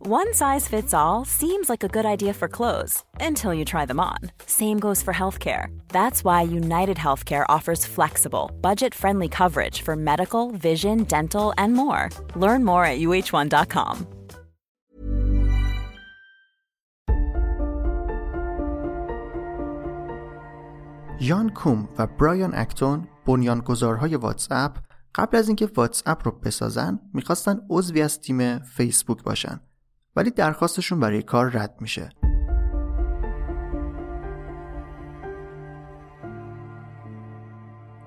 One size fits all seems like a good idea for clothes until you try them on. Same goes for healthcare. That's why United Healthcare offers flexible, budget-friendly coverage for medical, vision, dental, and more. Learn more at uh1.com. یان کوم و برایان اکتون بنیانگذارهای واتساپ قبل از اینکه واتساپ رو بسازن میخواستن عضوی از تیم فیسبوک باشن ولی درخواستشون برای کار رد میشه.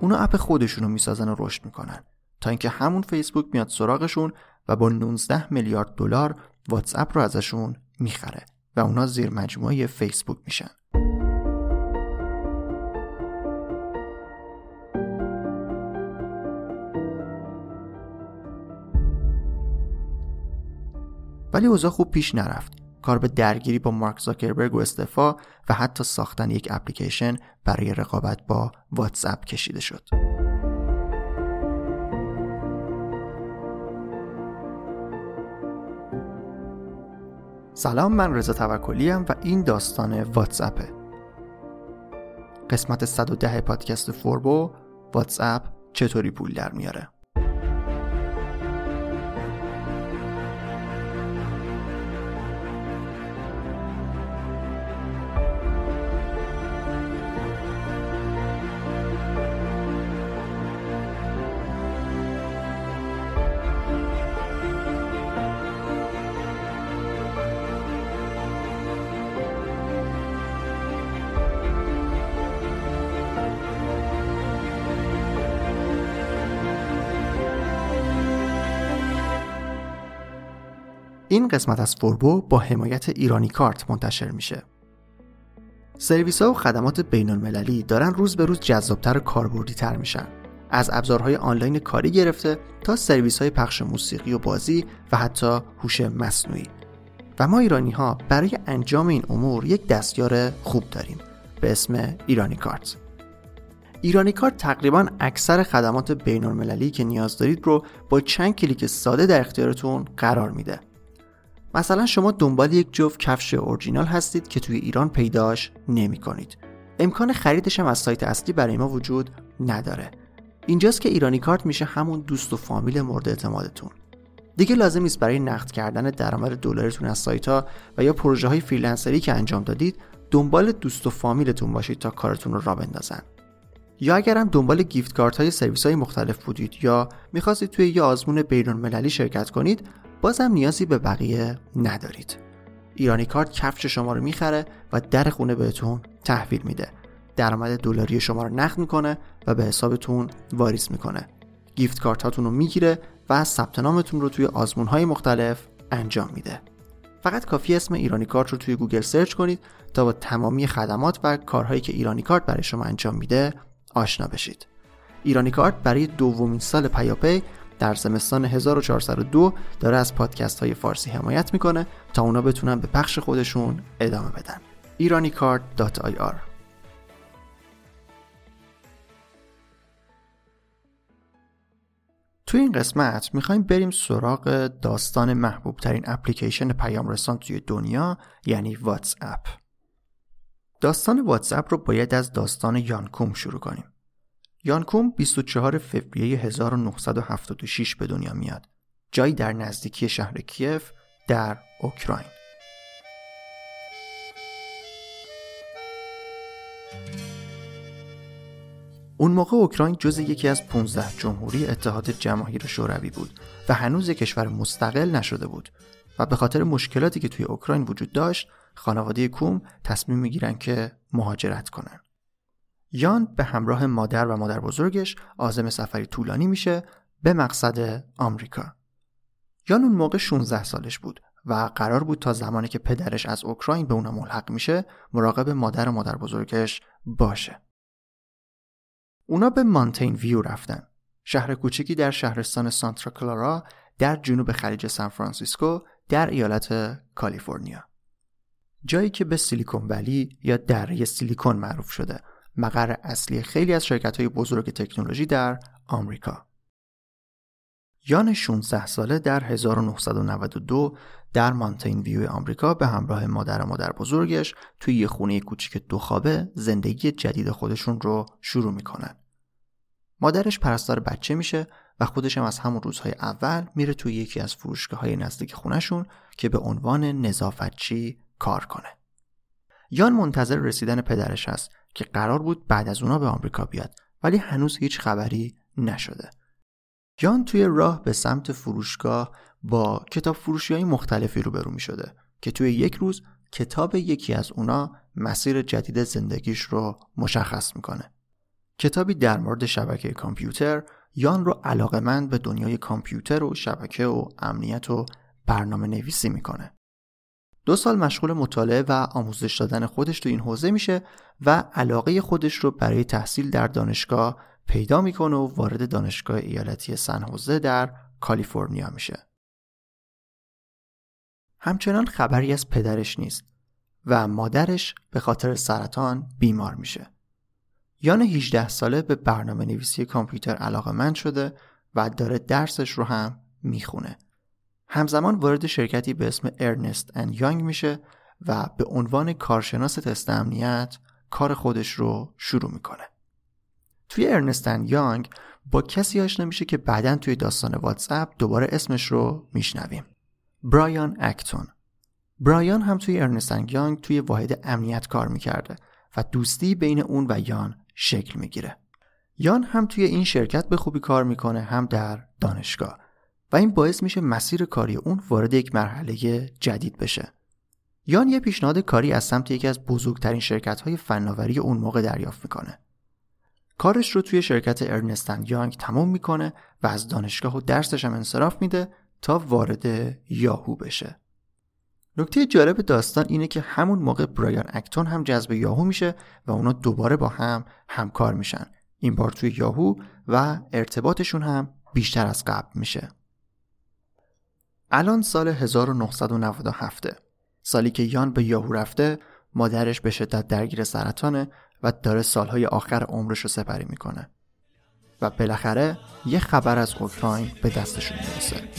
اونا اپ خودشون رو می‌سازن و رشد می‌کنن تا اینکه همون فیسبوک میاد سراغشون و با 19 میلیارد دلار واتساپ رو ازشون می‌خره و اونا زیر مجموعه فیسبوک میشن. ولی اوضاع خوب پیش نرفت. کار به درگیری با مارک زاکربرگ و استفا و حتی ساختن یک اپلیکیشن برای رقابت با واتساپ کشیده شد. سلام من رضا توکلی و این داستان واتساپه. قسمت 110 پادکست فوربو واتساپ چطوری پول در میاره؟ قسمت از فوربو با حمایت ایرانی کارت منتشر میشه. سرویس ها و خدمات بین المللی دارن روز به روز جذابتر و کاربردی تر میشن. از ابزارهای آنلاین کاری گرفته تا سرویس های پخش موسیقی و بازی و حتی هوش مصنوعی. و ما ایرانی ها برای انجام این امور یک دستیار خوب داریم به اسم ایرانی کارت. ایرانی کارت تقریبا اکثر خدمات بین المللی که نیاز دارید رو با چند کلیک ساده در اختیارتون قرار میده. مثلا شما دنبال یک جفت کفش اورجینال هستید که توی ایران پیداش نمی کنید. امکان خریدش هم از سایت اصلی برای ما وجود نداره. اینجاست که ایرانی کارت میشه همون دوست و فامیل مورد اعتمادتون. دیگه لازم نیست برای نقد کردن درآمد دلاریتون از سایت ها و یا پروژه های freelancer ی که انجام دادید دنبال دوست و فامیلتون باشید تا کارتون رو راه بندازن. یا اگرم دنبال gift card های سرویس های مختلف بودید یا می‌خواستید توی یه آزمون بین شرکت کنید بازم نیازی به بقیه ندارید. ایرانی کارت کفش شما رو می‌خره و در خونه بهتون تحویل میده. درآمد دلاری شما رو نقد می‌کنه و به حسابتون واریز می‌کنه. gift card هاتون رو می‌گیره و ثبت نامتون رو توی آزمون های مختلف انجام میده. فقط کافیه اسم ایرانی کارت رو توی گوگل search کنید تا با تمامی خدمات و کارهایی که ایرانی کارت برای شما انجام میده آشنا بشید. ایرانی کارت برای دومین سال پیاپی در زمستان 1402 داره از پادکست های فارسی حمایت می‌کنه تا اونا بتونن به پخش خودشون ادامه بدن iraniCard.ir تو این قسمت می‌خوایم بریم سراغ داستان محبوب ترین اپلیکیشن پیام رسان توی دنیا یعنی واتس اپ. داستان واتس اپ رو باید از داستان یانکوم شروع کنیم. یانکوم 24 فوریه 1976 به دنیا میاد. جایی در نزدیکی شهر کیف در اوکراین اون موقع اوکراین جز یکی از 15 جمهوری اتحاد جماهیر شوروی بود و هنوز کشور مستقل نشده بود و به خاطر مشکلاتی که توی اوکراین وجود داشت خانواده کوم تصمیم می‌گیرن که مهاجرت کنن. یان به همراه مادر و مادر بزرگش آزم سفری طولانی میشه به مقصد آمریکا. یان اون موقع 16 سالش بود و قرار بود تا زمانی که پدرش از اوکراین به اونا ملحق میشه مراقب مادر و مادر بزرگش باشه. اونا به مانتین ویو رفتن. شهر کوچکی در شهرستان سانترا کلارا در جنوب خلیج سان فرانسیسکو در ایالت کالیفرنیا. جایی که به سیلیکون ولی یا دره سیلیکون معروف شده مقر اصلی خیلی از شرکت های بزرگ تکنولوژی در آمریکا. یان 16 ساله در 1992 در مانتین ویو آمریکا به همراه مادر و مادر بزرگش توی یه خونه کوچیک دو خوابه زندگی جدید خودشون رو شروع می‌کنن. مادرش پرستار بچه میشه و خودش هم از همون روزهای اول میره توی یکی از فروشگاه های نزدیک خونشون که به عنوان نظافتچی کار کنه. یان منتظر رسیدن پدرش هست که قرار بود بعد از اونا به آمریکا بیاد ولی هنوز هیچ خبری نشده. یان توی راه به سمت فروشگاه با کتاب فروشی های مختلفی روبرو می شده که توی یک روز کتاب یکی از اونا مسیر جدید زندگیش رو مشخص می‌کنه. کتابی در مورد شبکه کامپیوتر یان رو علاقمند به دنیای کامپیوتر و شبکه و امنیت و برنامه نویسی می‌کنه. دو سال مشغول مطالعه و آموزش دادن خودش تو این حوزه میشه و علاقه خودش رو برای تحصیل در دانشگاه پیدا می‌کنه و وارد دانشگاه ایالتی سن حوزه در کالیفرنیا میشه. همچنان خبری از پدرش نیست و مادرش به خاطر سرطان بیمار میشه. یان 18 ساله به برنامه نویسی کامپیوتر علاقه‌مند شده و داره درسش رو هم می‌خونه. همزمان وارد شرکتی به اسم ارنست اند یانگ میشه و به عنوان کارشناس تست امنیت کار خودش رو شروع می‌کنه. توی ارنست اند یانگ با کسی آشنا میشه که بعدا توی داستان واتساپ دوباره اسمش رو میشنویم. برایان اکتون. برایان هم توی ارنست اند یانگ توی واحد امنیت کار می‌کرده و دوستی بین اون و یان شکل می‌گیره. یان هم توی این شرکت به خوبی کار می‌کنه هم در دانشگاه و این باعث میشه مسیر کاری اون وارد یک مرحله جدید بشه. یان یه پیشنهاد کاری از سمت یکی از بزرگترین شرکت های فناوری اون موقع دریافت می‌کنه. کارش رو توی شرکت ارنستن یانگ تموم می‌کنه و از دانشگاه و درسش هم انصراف میده تا وارد یاهو بشه. نکته جالب داستان اینه که همون موقع برایان اکتون هم جذب یاهو میشه و اونا دوباره با هم همکار میشن. این بار توی یاهو و ارتباطشون هم بیشتر از قبل میشه. الان سال 1997 سالی که یان به یاهو رفته مادرش به شدت درگیر سرطانه و داره سالهای آخر عمرش رو سپری میکنه و بالاخره یه خبر از اوکراین به دستشون میرسه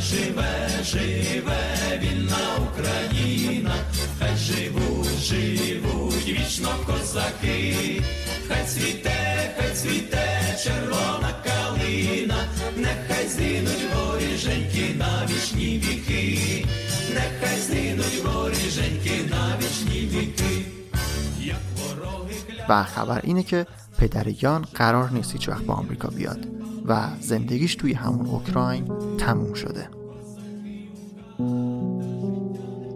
живе, живе вільна Україна, хай живуть, живуть вічно козаки, хай цвіте, хай цвіте червона калина, нехай згинуть воріженьки на вічні віки, нехай згинуть воріженьки на вічні віки. و خبر اینه که پدر یان قرار نیست هیچ وقت به آمریکا بیاد و زندگیش توی همون اوکراین تموم شده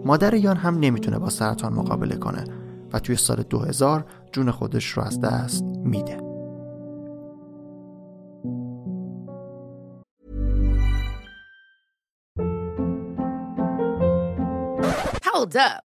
مادر یان هم نمیتونه با سرطان مقابله کنه و توی سال 2000 جون خودش رو از دست میده Hold up.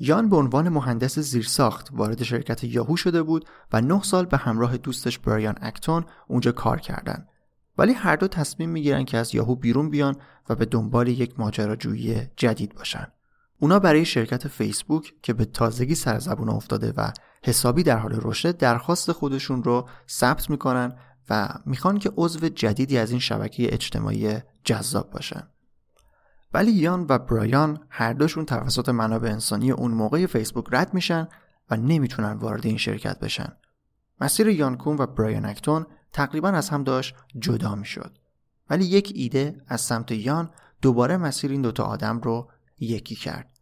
یان به عنوان مهندس زیرساخت وارد شرکت یاهو شده بود و نه سال به همراه دوستش برایان اکتون اونجا کار کردن. ولی هر دو تصمیم می‌گیرن که از یاهو بیرون بیان و به دنبال یک ماجراجویی جدید باشن. اونا برای شرکت فیسبوک که به تازگی سر زبون افتاده و حسابی در حال رشد درخواست خودشون رو ثبت می‌کنن و می‌خوان که عضو جدیدی از این شبکه اجتماعی جذاب باشن. ولی یان و برایان هر دوشون توسط منابع انسانی اون موقع فیسبوک رد میشن و نمی‌تونن وارد این شرکت بشن. مسیر یان کون و برایان اکتون تقریبا از هم داشت جدا می‌شد. ولی یک ایده از سمت یان دوباره مسیر این دوتا آدم رو یکی کرد.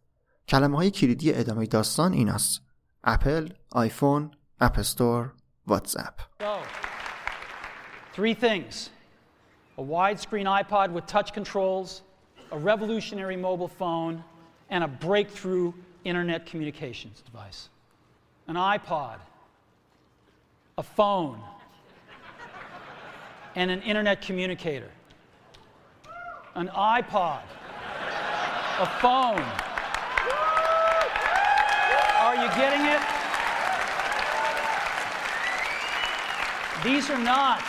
کلمه های کلیدی ادامه داستان این است. اپل، آیفون، اپستور، واتساپ. Three things. A widescreen iPod with touch controls, a revolutionary mobile phone, and a breakthrough internet communications device. An iPod, a phone, and an internet communicator. An iPod, a phone. Are you getting it? These are not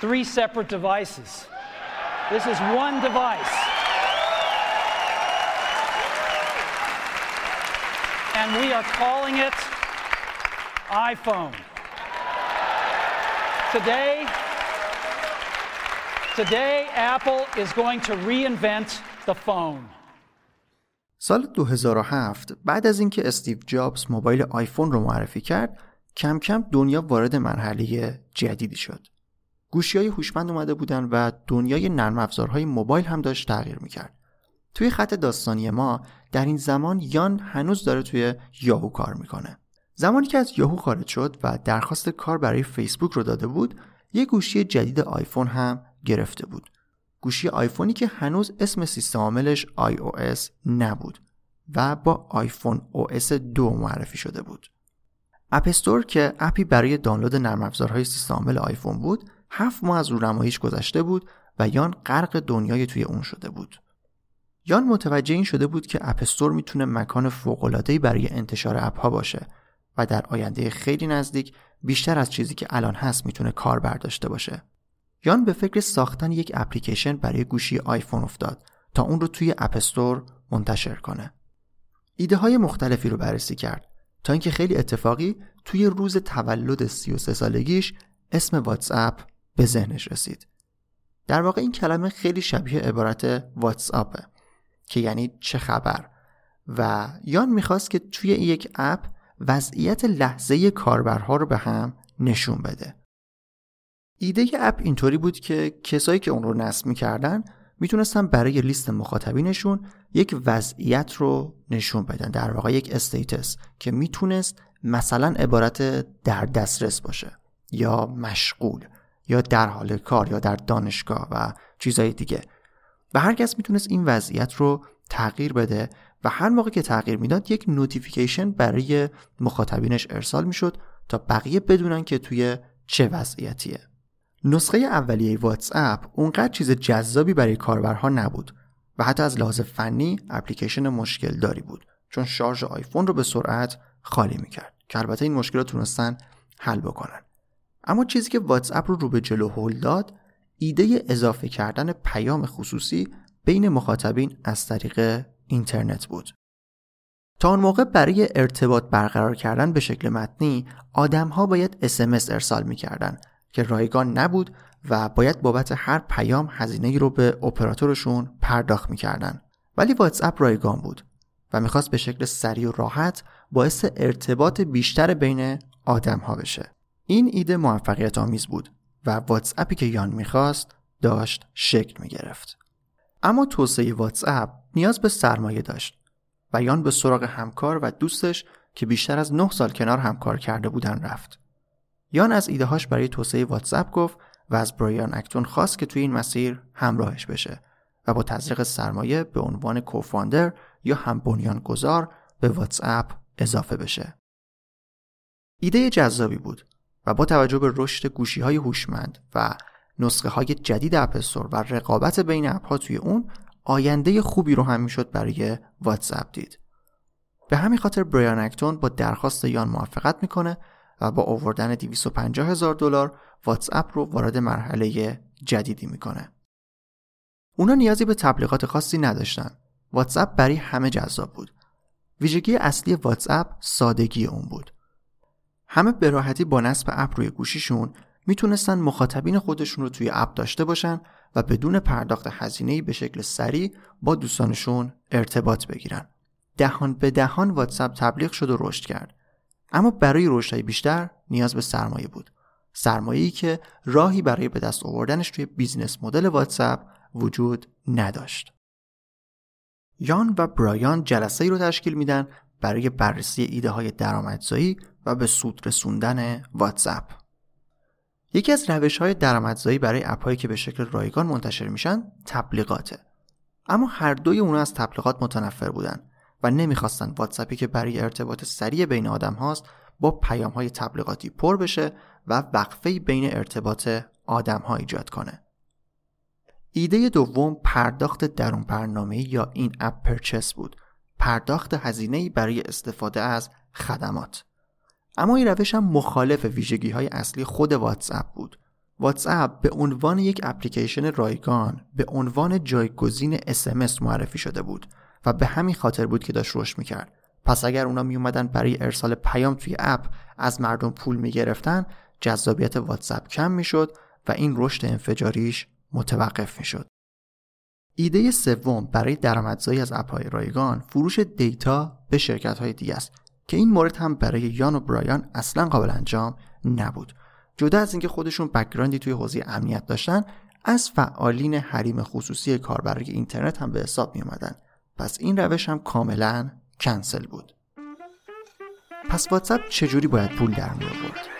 three separate devices. This is one device. And we are calling it iPhone. Today, today Apple is going to reinvent the phone. سال 2007 بعد از اینکه استیو جابز موبایل آیفون رو معرفی کرد کم کم دنیا وارد مرحله جدیدی شد گوشی های هوشمند اومده بودن و دنیای نرم افزارهای موبایل هم داشت تغییر می‌کرد توی خط داستانی ما در این زمان یان هنوز داره توی یاهو کار می‌کنه زمانی که از یاهو خارج شد و درخواست کار برای فیسبوک رو داده بود یه گوشی جدید آیفون هم گرفته بود گوشی آیفونی که هنوز اسم سیستم عاملش iOS نبود و با آیفون OS دو معرفی شده بود. اپستور که اپی برای دانلود نرم افزارهای سیستم عامل آیفون بود، هفت ماه از رونماییش گذشته بود و یان غرق دنیای توی اون شده بود. یان متوجه این شده بود که اپستور می‌تونه مکان فوق‌العاده‌ای برای انتشار اپها باشه و در آینده خیلی نزدیک بیشتر از چیزی که الان هست می‌تونه کاربر داشته باشه. یان به فکر ساختن یک اپلیکیشن برای گوشی آیفون افتاد تا اون رو توی اپستور منتشر کنه. ایده های مختلفی رو بررسی کرد تا اینکه خیلی اتفاقی توی روز تولد 33 سالگیش اسم واتساپ به ذهنش رسید. در واقع این کلمه خیلی شبیه عبارت واتساپه که یعنی چه خبر و یان می‌خواست که توی یک اپ وضعیت لحظه کاربرها رو به هم نشون بده. ایده اپ اینطوری بود که کسایی که اون رو نصب می‌کردن می‌تونستن برای لیست مخاطبینشون یک وضعیت رو نشون بدن در واقع یک status که می‌تونست مثلا عبارت در دسترس باشه یا مشغول یا در حال کار یا در دانشگاه و چیزهای دیگه و هر کس می‌تونست این وضعیت رو تغییر بده و هر موقع که تغییر می‌داد یک notification برای مخاطبینش ارسال می‌شد تا بقیه بدونن که توی چه وضعیتیه. نسخه اولیه واتساپ اونقدر چیز جذابی برای کاربرها نبود و حتی از لحاظ فنی اپلیکیشن مشکل داری بود چون شارژ آیفون رو به سرعت خالی می‌کرد که البته این مشکل رو تونستن حل بکنن. اما چیزی که واتساپ رو رو به جلو هل داد ایده اضافه کردن پیام خصوصی بین مخاطبین از طریق اینترنت بود. تا اون موقع برای ارتباط برقرار کردن به شکل متنی آدم ها باید اسمس ارسال می‌کردن که رایگان نبود و باید بابت هر پیام هزینه رو به اپراتورشون پرداخت می‌کردن. ولی واتساپ رایگان بود و می‌خواست به شکل سریع و راحت باعث ارتباط بیشتر بین آدم ها بشه. این ایده موفقیت آمیز بود. و واتساپی که یان می‌خواست داشت شکل می‌گرفت. اما توسعه واتساپ نیاز به سرمایه داشت و یان به سراغ همکار و دوستش که بیشتر از 9 سال کنار همکار کرده بودن رفت. یان از ایدههاش برای توسعه واتساپ گفت و از برایان اکتون خواست که توی این مسیر همراهش بشه و با تزریق سرمایه به عنوان کوفاندر یا هم گذار به واتساپ اضافه بشه. ایده جذابی بود. و با توجه به رشد گوشی های هوشمند و نسخه های جدید اپستور و رقابت بین اپ ها توی اون آینده خوبی رو هم می‌شد برای واتساپ دید. به همین خاطر برایان اکتون با درخواست یان موافقت می‌کنه و با آوردن 250 هزار دلار واتساپ رو وارد مرحله جدیدی می‌کنه. اونا نیازی به تبلیغات خاصی نداشتن. واتساپ برای همه جذاب بود. ویژگی اصلی واتساپ سادگی اون بود. همه به راحتی با نصب اپ روی گوشیشون می‌تونستن مخاطبین خودشون رو توی اپ داشته باشن و بدون پرداخت هزینه‌ای به شکل سریع با دوستانشون ارتباط بگیرن. دهان به دهان واتساپ تبلیغ شد و رشد کرد. اما برای رشدهای بیشتر نیاز به سرمایه بود. سرمایه‌ای که راهی برای به دست آوردنش توی business model واتساپ وجود نداشت. یان و برایان جلسه ای رو تشکیل میدن برای بررسی ایده های درآمدزایی و به سود رسوندن واتساپ. یکی از روش های درآمدزایی برای اپهایی که به شکل رایگان منتشر میشن تبلیغاته. اما هر دوی اونا از تبلیغات متنفر بودن و نمی‌خواستن واتساپی که برای ارتباط سریع بین آدم هاست با پیام های تبلیغاتی پر بشه و وقفه بین ارتباط آدم ها ایجاد کنه. ایده دوم پرداخت درون برنامه یا این اپ پرچس بود. پرداخت هزینه برای استفاده از خدمات. اما این روش هم مخالف ویژگی های اصلی خود واتساپ بود. واتساپ به عنوان یک اپلیکیشن رایگان به عنوان جایگزین SMS معرفی شده بود و به همین خاطر بود که داشت رشد می‌کرد. پس اگر اونا می اومدن برای ارسال پیام توی اپ از مردم پول می گرفتن جذابیت واتساپ کم می‌شد و این رشد انفجاریش متوقف می‌شد. ایده سوم برای درآمدزایی از اپهای رایگان فروش data به شرکت های دیگه است که این مورد هم برای یان و برایان اصلا قابل انجام نبود. جدا از اینکه خودشون background ی توی حوزه امنیت داشتن از فعالین حریم خصوصی کاربرای اینترنت هم به حساب می اومدن پس این روش هم کاملا کنسل بود. پس واتساپ چجوری باید پول در می آورد؟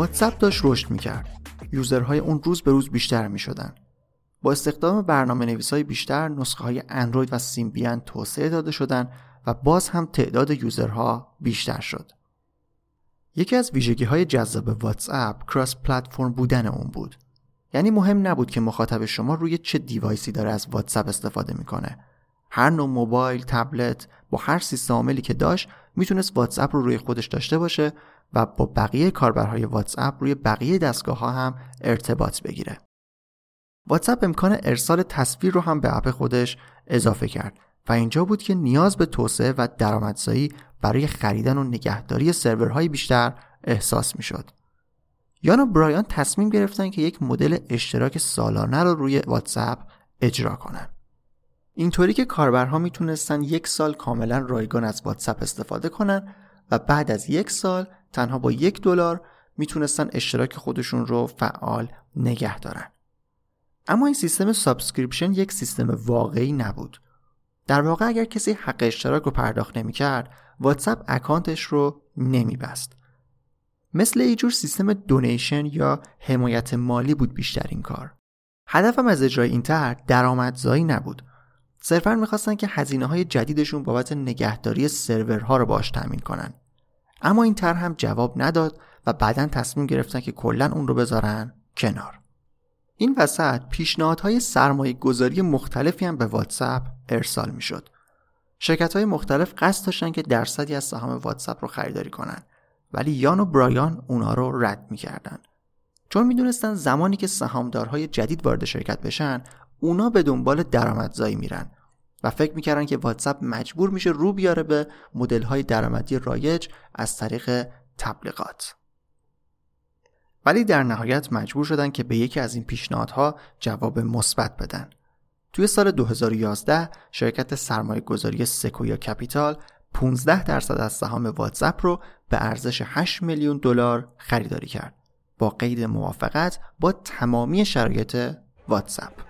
واتساپ داشت رشد می‌کرد. user های اون روز به روز بیشتر می‌شدن. با استخدام برنامه نویس های بیشتر نسخه های اندروید و سیمبیان توسعه داده شدن و باز هم تعداد user ها بیشتر شد. یکی از ویژگی های جذاب واتساپ cross platform بودن اون بود. یعنی مهم نبود که مخاطب شما روی چه device ی داره از واتساپ استفاده می‌کنه. هر نوع موبایل، تبلت با هر سیستم عاملی که داشت می‌تونست واتساپ رو روی خودش داشته باشه و با بقیه کاربرهای واتساپ روی بقیه دستگاه ها هم ارتباط بگیره. واتساپ امکان ارسال تصویر رو هم به اپ خودش اضافه کرد و اینجا بود که نیاز به توسعه و درآمدزایی برای خریدن و نگهداری سرورهای بیشتر احساس می شد. یان و برایان تصمیم گرفتن که یک مدل اشتراک سالانه رو روی واتساپ اجرا کنن. اینطوری که کاربرها می‌تونستن یک سال کاملا رایگان از واتساپ استفاده کنن و بعد از یک سال تنها با یک دلار می‌تونستن اشتراک خودشون رو فعال نگه دارن. اما این سیستم subscription یک سیستم واقعی نبود. در واقع اگر کسی حق اشتراک رو پرداخت نمی‌کرد، واتساپ account ش رو نمیبست. مثل یه جور سیستم donation یا حمایت مالی بود بیشتر این کار. هدفم از اجرای این طرح درآمدزایی نبود. صرفا می‌خواستن که هزینه های جدیدشون بابت نگهداری سرورها رو باش تامین کنن. اما این طرح هم جواب نداد و بعدا تصمیم گرفتن که کلا اون رو بذارن کنار. این وسط پیشنهادهای سرمایه گذاری مختلفی هم به واتساپ ارسال می شد. شرکت های مختلف قصد داشتن که درصدی از سهام واتساپ رو خریداری کنن ولی یان و برایان اونا رو رد می‌کردن. چون می‌دونستن زمانی که سهامدارهای جدید وارد شرکت بشن اونا به دنبال درآمدزایی میرن. و فکر می‌کردن که واتساپ مجبور میشه رو بیاره به مدل های درآمدی رایج از طریق تبلیغات ولی در نهایت مجبور شدن که به یکی از این پیشنهادها جواب مثبت بدن. توی سال 2011 شرکت سرمایه گذاری سکویا کپیتال 15 درصد از سهام واتساپ رو به ارزش 8 میلیون دلار خریداری کرد با قید موافقت با تمامی شرایط واتساپ.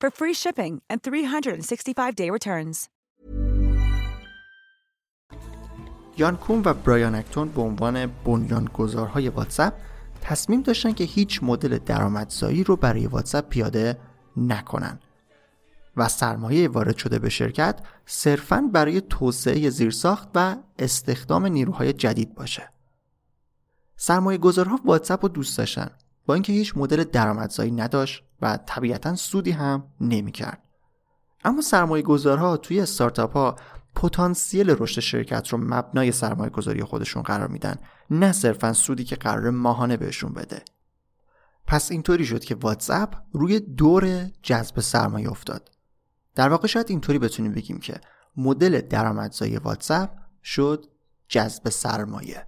for free shipping and 365-day returns. یان کون و برایان اکتون به عنوان بنیانگذارهای واتساپ تصمیم داشتن که هیچ مدل درآمدزایی رو برای واتساپ پیاده نکنن و سرمایه وارد شده به شرکت صرفاً برای توسعه زیرساخت و استخدام نیروهای جدید باشه. سرمایه گذارها واتساپ رو دوست داشتن با اینکه هیچ مدل درآمدزایی نداشت و طبیعتا سودی هم نمی‌کرد. اما سرمایه گذارها توی استارتاپ ها پتانسیل رشد شرکت رو مبنای سرمایه گذاری خودشون قرار میدن نه صرفا سودی که قرار ماهانه بهشون بده. پس اینطوری شد که واتساپ روی دور جذب سرمایه افتاد. در واقع شاید اینطوری بتونیم بگیم که مدل درآمدزایی واتساپ شد جذب سرمایه.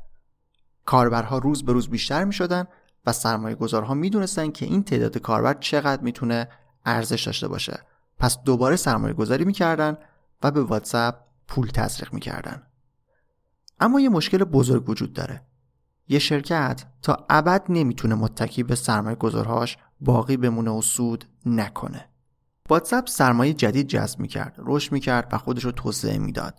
کاربرها روز به روز بیشتر می شدن و سرمایه گذارها می دونستن که این تعداد کاربر چقدر می‌تونه ارزش داشته باشه. پس دوباره سرمایه گذاری می‌کردن و به واتساپ پول تزریق می‌کردن. اما یه مشکل بزرگ وجود داره. یه شرکت تا ابد نمی‌تونه متکی به سرمایه گذارهاش باقی بمونه و سود نکنه. واتساپ سرمایه جدید جذب می‌کرد رشد می‌کرد و خودش رو توسعه می‌داد.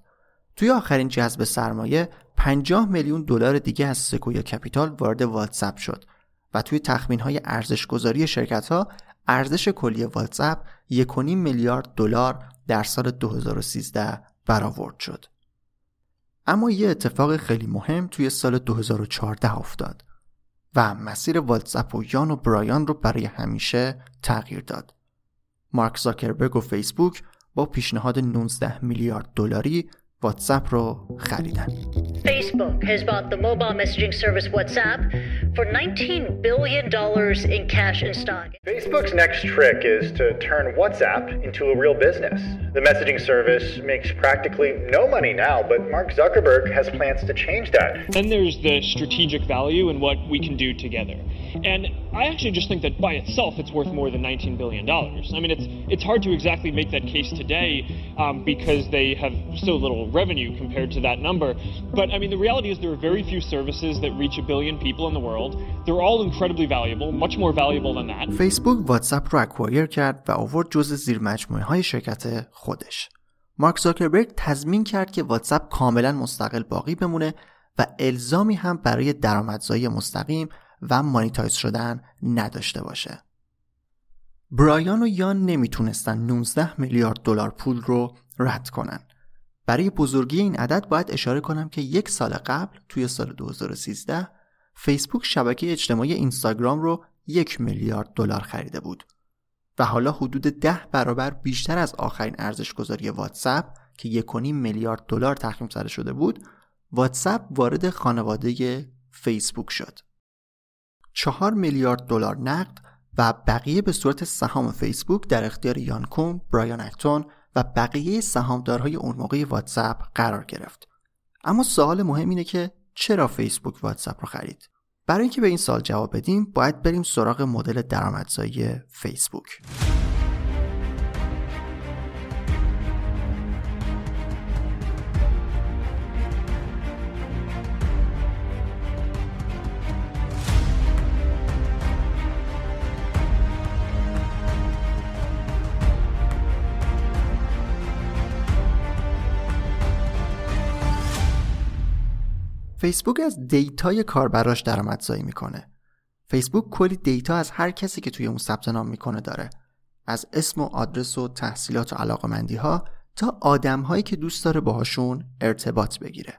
توی آخرین جذب سرمایه 50 میلیون دلار دیگه از سکویا کپیتال وارد واتساپ شد. و توی تخمین های ارزش گذاری شرکت ها ارزش کلی واتساپ 1.5 میلیارد دلار در سال 2013 برآورد شد. اما یه اتفاق خیلی مهم توی سال 2014 افتاد و مسیر واتساپ و یان و برایان رو برای همیشه تغییر داد. مارک زاکربرگ و فیسبوک با پیشنهاد 19 میلیارد دلاری واتساپ رو خریدن. Facebook has bought the mobile messaging service WhatsApp for $19 billion in cash and stock. Facebook's next trick is to turn WhatsApp into a real business. The messaging service makes practically no money now, but Mark Zuckerberg has plans to change that. Then there's the strategic value and what we can do together. And I actually just think that by itself it's worth more than $19 billion. I mean, it's, it's hard to exactly make that case today um, because they have so little revenue compared to that number. But I mean, the reality is there are very few services that reach a billion people in the world. They're all incredibly valuable, much more valuable than that. فیسبوک واتساپ رو اکوایر کرد و آورد جز زیر مجموعه های شرکت خودش. مارک زاکربرگ تضمین کرد که واتساپ کاملا مستقل باقی بمونه و الزامی هم برای درآمدزایی مستقیم و مانیتایز شدن نداشته باشه. برایان و یان نمی‌تونستن 19 میلیارد دلار پول رو رد کنن. برای بزرگی این عدد باید اشاره کنم که یک سال قبل توی سال 2013 فیسبوک شبکه اجتماعی اینستاگرام رو یک میلیارد دلار خریده بود و حالا حدود ده برابر بیشتر از آخرین ارزش گذاری واتساپ که یک میلیارد دلار تخمین زده شده بود واتساپ وارد خانواده فیسبوک شد. چهار میلیارد دلار نقد و بقیه به صورت سهام فیسبوک در اختیار یانکوم، برایان اکتون و بقیه سهامدارهای اون موقع واتساپ قرار گرفت. اما سوال مهم اینه که چرا فیسبوک واتساپ رو خرید؟ برای اینکه به این سال جواب بدیم باید بریم سراغ مدل درآمدزایی فیسبوک. فیسبوک از data ی کاربراش درآمدزایی می‌کنه. فیسبوک کلی data از هر کسی که توی اون ثبت نام می‌کنه داره. از اسم و آدرس و تحصیلات و علاقمندی ها تا آدم هایی که دوست داره باهاشون ارتباط بگیره.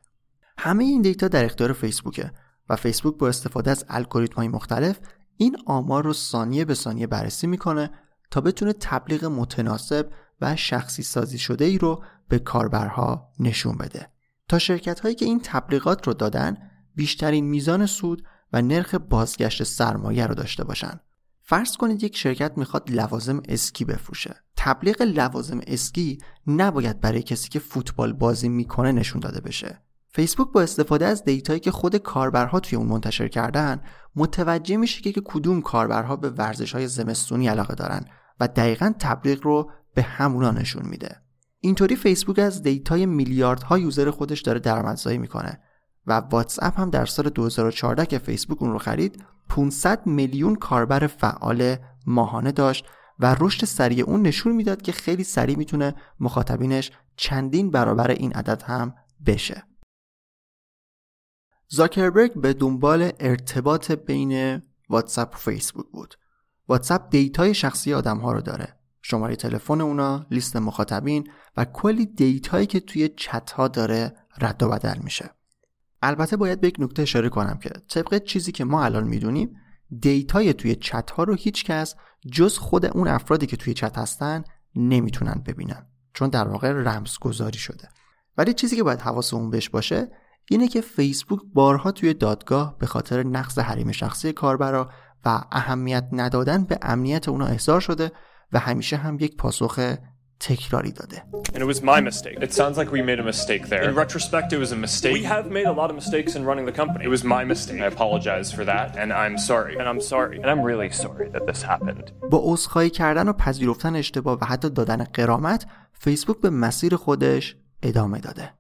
همه این data در اختیار فیسبوکه و فیسبوک با استفاده از الگوریتم های مختلف این آمار رو ثانیه به ثانیه بررسی می‌کنه تا بتونه تبلیغ متناسب و شخصی سازی شده ای رو به کاربرها نشون بده. تا شرکت هایی که این تبلیغات رو دادن بیشترین میزان سود و نرخ بازگشت سرمایه رو داشته باشن. فرض کنید یک شرکت می‌خواد لوازم اسکی بفروشه. تبلیغ لوازم اسکی نباید برای کسی که فوتبال بازی می‌کنه نشون داده بشه. فیسبوک با استفاده از دیتایی که خود کاربرها توی اون منتشر کردن متوجه میشه که کدوم کاربرها به ورزش های زمستونی علاقه دارن و دقیقا تبلیغ رو به همونا نشون میده. اینطوری فیسبوک از data ی میلیاردها user خودش داره درآمدزایی می‌کنه و واتساپ هم در سال 2014 که فیسبوک اون رو خرید 500 میلیون کاربر فعال ماهانه داشت و رشد سریع اون نشون می‌داد که خیلی سریع می‌تونه مخاطبینش چندین برابر این عدد هم بشه. زاکربرگ به دنبال ارتباط بین واتساپ و فیسبوک بود. واتساپ data ی شخصی آدم ها رو داره شماره تلفن اونا، لیست مخاطبین و کلی data یی که توی چت ها داره رد و بدل میشه. البته باید به یک نکته اشاره کنم که طبق چیزی که ما الان می‌دونیم data ی توی چت ها رو هیچ کس جز خود اون افرادی که توی چت هستن نمی‌تونن ببینن چون در واقع رمز گذاری شده ولی چیزی که باید حواسمون بهش باشه اینه که فیسبوک بارها توی دادگاه به خاطر نقض حریم شخصی کاربرا و اهمیت ندادن به امنیت اونا احضار شده و همیشه هم یک پاسخ تکراری داده. And it was my mistake. It sounds like we made a mistake there. In retrospect, it was a mistake. We have made a lot of mistakes in running the company. It was my mistake. I apologize for that, and I'm sorry. And I'm sorry. And I'm really sorry that this happened. با عذرخواهی کردن و پذیرفتن اشتباه و حتی دادن قرامت، فیسبوک به مسیر خودش ادامه داده.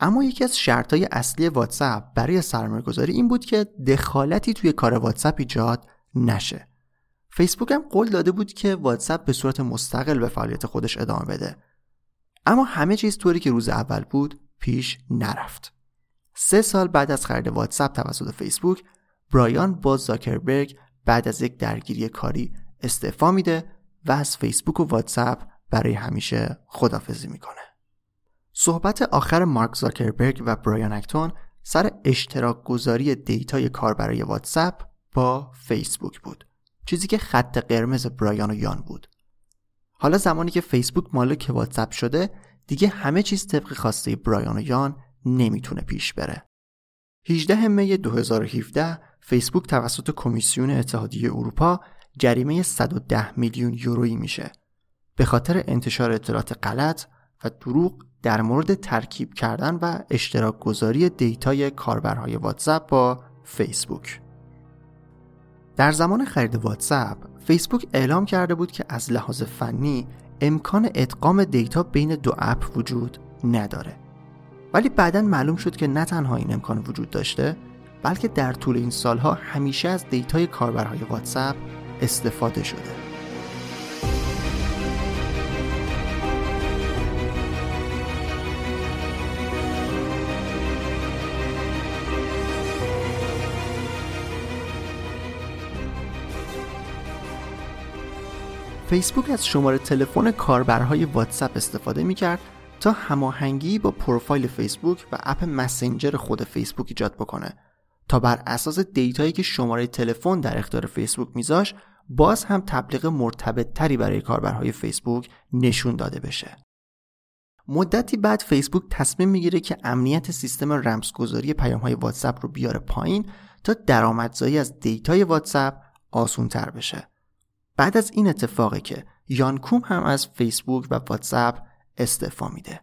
اما یکی از شرطهای اصلی واتساپ برای سرمایه‌گذاری این بود که دخالتی توی کار واتساپ ایجاد نشه. فیسبوک هم قول داده بود که واتساپ به صورت مستقل به فعالیت خودش ادامه بده. اما همه چیز طوری که روز اول بود پیش نرفت. سه سال بعد از خرید واتساپ توسط فیسبوک برایان با زاکربرگ بعد از یک درگیری کاری استعفا میده و از فیسبوک و واتساپ برای همیشه خدافزی می‌کنه. صحبت آخر مارک زاکربرگ و برایان اکتون سر اشتراک گذاری data ی کاربرای واتساپ با فیسبوک بود. چیزی که خط قرمز برایان و یان بود. حالا زمانی که فیسبوک مالک واتساپ شده دیگه همه چیز طبق خواسته برایان و یان نمی‌تونه پیش بره. 18 می 2017 فیسبوک توسط کمیسیون اتحادیه اروپا جریمه 110 میلیون یورویی میشه. به خاطر انتشار اطلاعات غلط و دروغ در مورد ترکیب کردن و اشتراک گذاری data ی کاربرهای واتساپ با فیسبوک. در زمان خرید واتساپ فیسبوک اعلام کرده بود که از لحاظ فنی امکان ادغام data بین دو اپ وجود نداره. ولی بعدا معلوم شد که نه تنها این امکان وجود داشته بلکه در طول این سالها همیشه از data ی کاربرهای واتساپ استفاده شده. فیسبوک از شماره تلفن کاربرهای واتساپ استفاده می کرد تا هماهنگی با پروفایل فیسبوک و اپ مسنجر خود فیسبوک ایجاد بکنه تا بر اساس data یی که شماره تلفن در اختیار فیسبوک میذاشت باز هم تبلیغ مرتبط تری برای کاربرهای فیسبوک نشون داده بشه. مدتی بعد فیسبوک تصمیم می‌گیره که امنیت سیستم رمزگذاری پیام های واتساپ رو بیاره پایین تا درآمدزایی از data ی واتساپ آسون تر بشه. بعد از این اتفاقه که یان کوم هم از فیسبوک و واتساپ استعفا میده.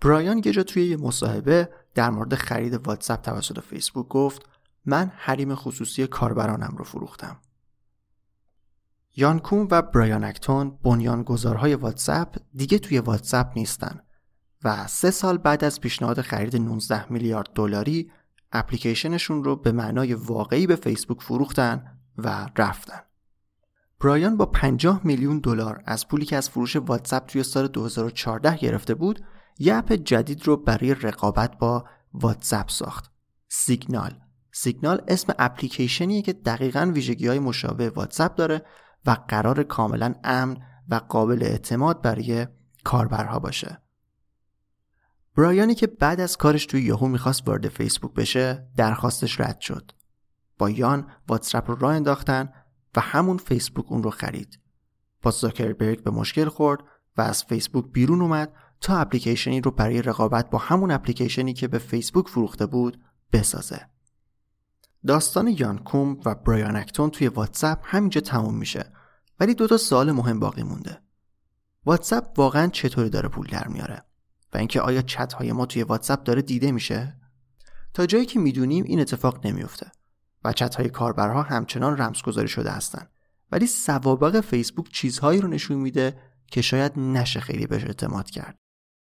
برایان یه جا توی یه مصاحبه در مورد خرید واتساپ توسط فیسبوک گفت من حریم خصوصی کاربرانم رو فروختم. یان کوم و برایان اکتون بنیانگذارهای واتساپ دیگه توی واتساپ نیستن و سه سال بعد از پیشنهاد خرید 19 میلیارد دلاری اپلیکیشنشون رو به معنای واقعی به فیسبوک فروختن و رفتن. برایان با 50 میلیون دلار از پولی که از فروش واتساپ توی سال 2014 گرفته بود، یه اپ جدید رو برای رقابت با واتساپ ساخت. سیگنال. سیگنال اسم اپلیکیشنیه که دقیقا ویژگی های مشابه واتساپ داره و قراره کاملا امن و قابل اعتماد برای کاربرها باشه. برایانی که بعد از کارش توی یاهو می‌خواست وارد فیسبوک بشه درخواستش رد شد. با یان واتساپ رو راه انداختن و همون فیسبوک اون رو خرید. با زاکربرگ به مشکل خورد و از فیسبوک بیرون اومد تا اپلیکیشنی رو برای رقابت با همون اپلیکیشنی که به فیسبوک فروخته بود بسازه. داستان یان کوم و برایان اکتون توی واتساپ همینجا تموم میشه ولی دو تا سوال مهم باقی مونده. واتساپ واقعا چطوری داره پول در میاره؟ و اینکه آیا چت های ما توی واتساپ داره دیده میشه؟ تا جایی که می‌دونیم این اتفاق نمیفته و چت های کاربرها همچنان رمزگذاری شده هستن ولی سوابق فیسبوک چیزهایی رو نشون میده که شاید نشه خیلی بهش اعتماد کرد.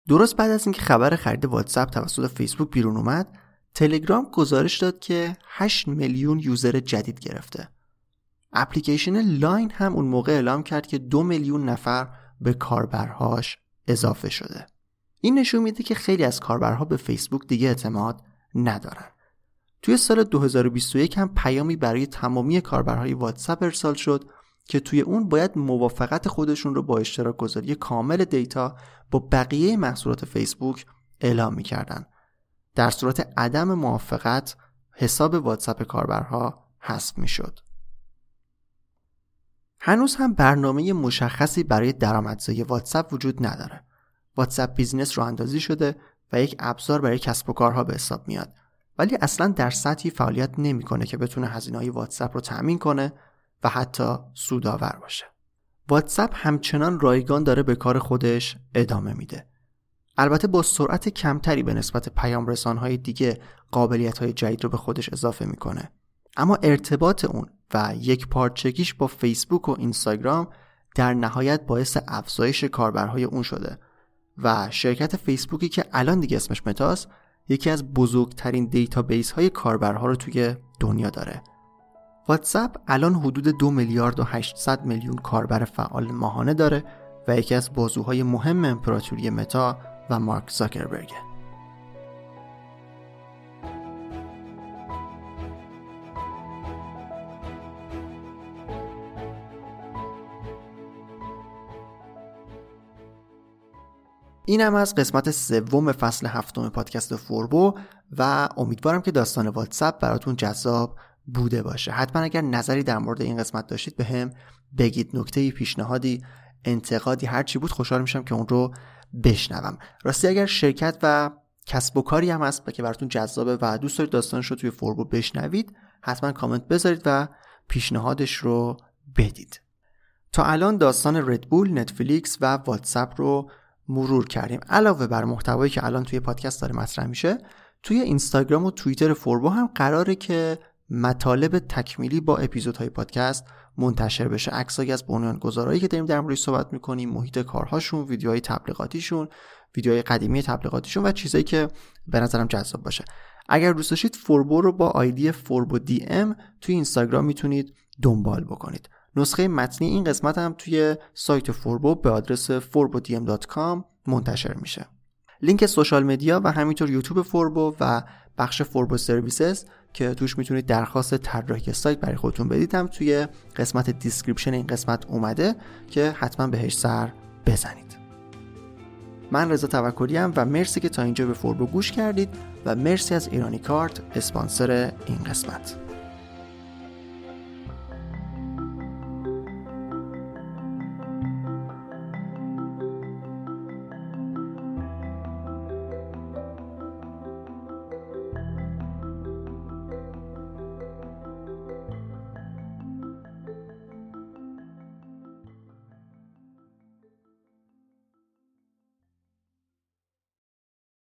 درست بعد از اینکه خبر خرید واتساپ توسط فیسبوک بیرون اومد تلگرام گزارش داد که 8 میلیون user جدید گرفته. اپلیکیشن لاین هم اون موقع اعلام کرد که دو میلیون نفر به کاربرهاش اضافه شده. این نشون میده که خیلی از کاربرها به فیسبوک دیگه اعتماد ندارن. توی سال 2021 هم پیامی برای تمامی کاربرهای واتساپ ارسال شد که توی اون باید موافقت خودشون رو با اشتراک گذاری کامل data با بقیه محصولات فیسبوک اعلام می‌کردن. در صورت عدم موافقت حساب واتساپ کاربرها حذف می‌شد. هنوز هم برنامه مشخصی برای درآمدزایی واتساپ وجود نداره. واتساپ بیزنس راه اندازی شده و یک ابزار برای کسب و کارها به حساب میاد ولی اصلا در سطحی فعالیت نمی‌کنه که بتونه هزینه های واتساپ رو تأمین کنه و حتی سودآور باشه. واتساپ همچنان رایگان داره به کار خودش ادامه میده. البته با سرعت کمتری به نسبت پیام های دیگه قابلیت های جدید رو به خودش اضافه می‌کنه. اما ارتباط اون و یک پارچگیش با فیسبوک و اینستاگرام در نهایت باعث افزایش کاربرهای اون شده و شرکت فیسبوکی که الان دیگه اسمش متاست یکی از بزرگترین database های کاربرها رو توی دنیا داره. واتساپ الان حدود دو میلیارد و 800 میلیون کاربر فعال ماهانه داره و یکی از بازوهای مهم امپراتوری متا و مارک زاکربرگه. این هم از قسمت سوم فصل هفتم پادکست فوربو و امیدوارم که داستان واتساپ براتون جذاب بوده باشه. حتما اگر نظری در مورد این قسمت داشتید به هم بگید نکته پیشنهادی انتقادی هرچی بود خوشحال میشم که اون رو بشنوم. راستی اگر شرکت و کسب و کاری هم هست که براتون جذابه و دوست دارید داستانش رو توی فوربو بشنوید حتما کامنت بذارید و پیشنهادش رو بدید. تا الان داستان ردبول، نتفلیکس و واتساپ رو مرور کردیم. علاوه بر محتوایی که الان توی پادکست داره مطرح میشه توی اینستاگرام و توییتر فوربو هم قراره که مطالب تکمیلی با اپیزودهای پادکست منتشر بشه. عکسایی از بنیانگذارایی که داریم در موردش صحبت می‌کنیم محیط کارهاشون ویدیوهای تبلیغاتیشون ویدیوهای قدیمی تبلیغاتیشون و چیزایی که به نظرم جذاب باشه. اگر دوست داشتید فوربو رو با آیدی فوربو دی ام توی اینستاگرام می‌تونید دنبال بکنید. نسخه متنی این قسمت هم توی سایت فوربو به آدرس forbodm.com منتشر میشه. لینک social media و همینطور یوتیوب فوربو و بخش فوربو سرویسز که توش می‌تونید درخواست طراحی سایت برای خودتون بدید هم توی قسمت description این قسمت اومده که حتما بهش سر بزنید. من رضا توکلی و مرسی که تا اینجا به فوربو گوش کردید و مرسی از ایرانی کارت اسپانسر این قسمت.